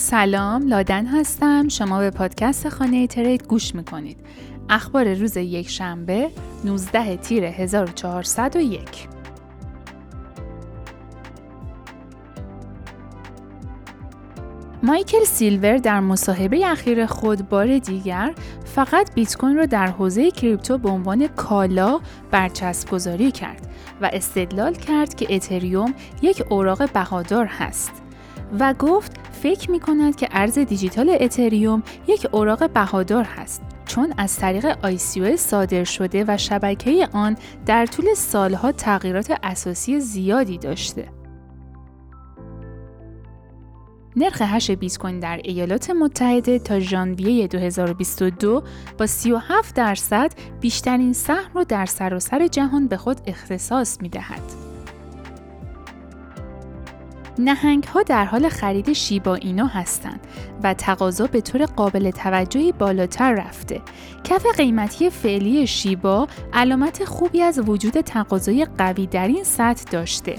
سلام لادن هستم. شما به پادکست خانه ترید گوش می‌کنید. اخبار روز یک شنبه 19 تیر 1401 مایکل سیلور در مصاحبه اخیر خود بار دیگر فقط بیت کوین را در حوزه کریپتو به عنوان کالا برچسب گذاری کرد و استدلال کرد که اتریوم یک اوراق بهادار هست و گفت فکر می کند که ارز دیجیتال اتریوم یک اوراق بهادار هست چون از طریق ICO صادر شده و شبکه آن در طول سالها تغییرات اساسی زیادی داشته. نرخ هش بیت کوین در ایالات متحده تا ژانویه 2022 با 37 درصد بیشترین سهم را در سراسر جهان به خود اختصاص می دهد. نهنگ ها در حال خرید شیبا اینو هستند و تقاضا به طور قابل توجهی بالاتر رفته. کف قیمتی فعلی شیبا علامت خوبی از وجود تقاضای قوی در این سطح داشته.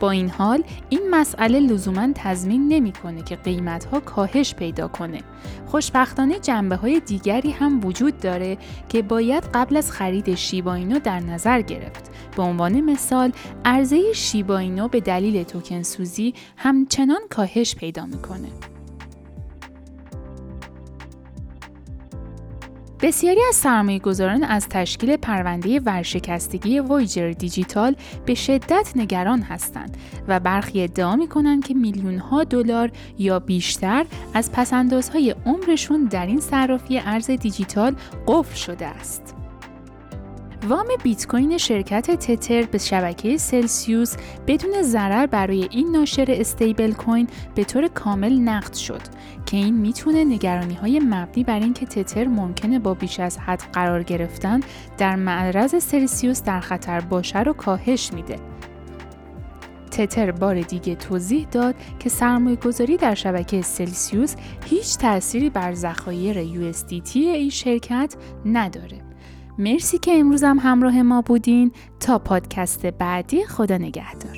با این حال این مسئله لزوما تضمین نمی‌کنه که قیمت ها کاهش پیدا کنه. خوشبختانه جنبه های دیگری هم وجود داره که باید قبل از خرید شیباینو در نظر گرفت. به عنوان مثال عرضه شیباینو به دلیل توکن سوزی همچنان کاهش پیدا می‌کنه. بسیاری از سرمایه گذاران از تشکیل پرونده ورشکستگی وایجر دیجیتال به شدت نگران هستند و برخی ادعا می کنند که میلیون ها دلار یا بیشتر از پسندازهای عمرشون در این صرافی ارز دیجیتال قفل شده است. وام بیت کوین شرکت تتر به شبکه سلسیوس بدون ضرر برای این ناشر استیبل کوین به طور کامل نقد شد که این می‌تونه نگرانی های مبنی بر اینکه تتر ممکنه با بیش از حد قرار گرفتن در معرض سلسیوس در خطر باشه رو کاهش میده. تتر بار دیگه توضیح داد که سرمایه گذاری در شبکه سلسیوس هیچ تأثیری بر ذخایر USDT این شرکت نداره. مرسی که امروز هم همراه ما بودین. تا پادکست بعدی خدا نگهدار.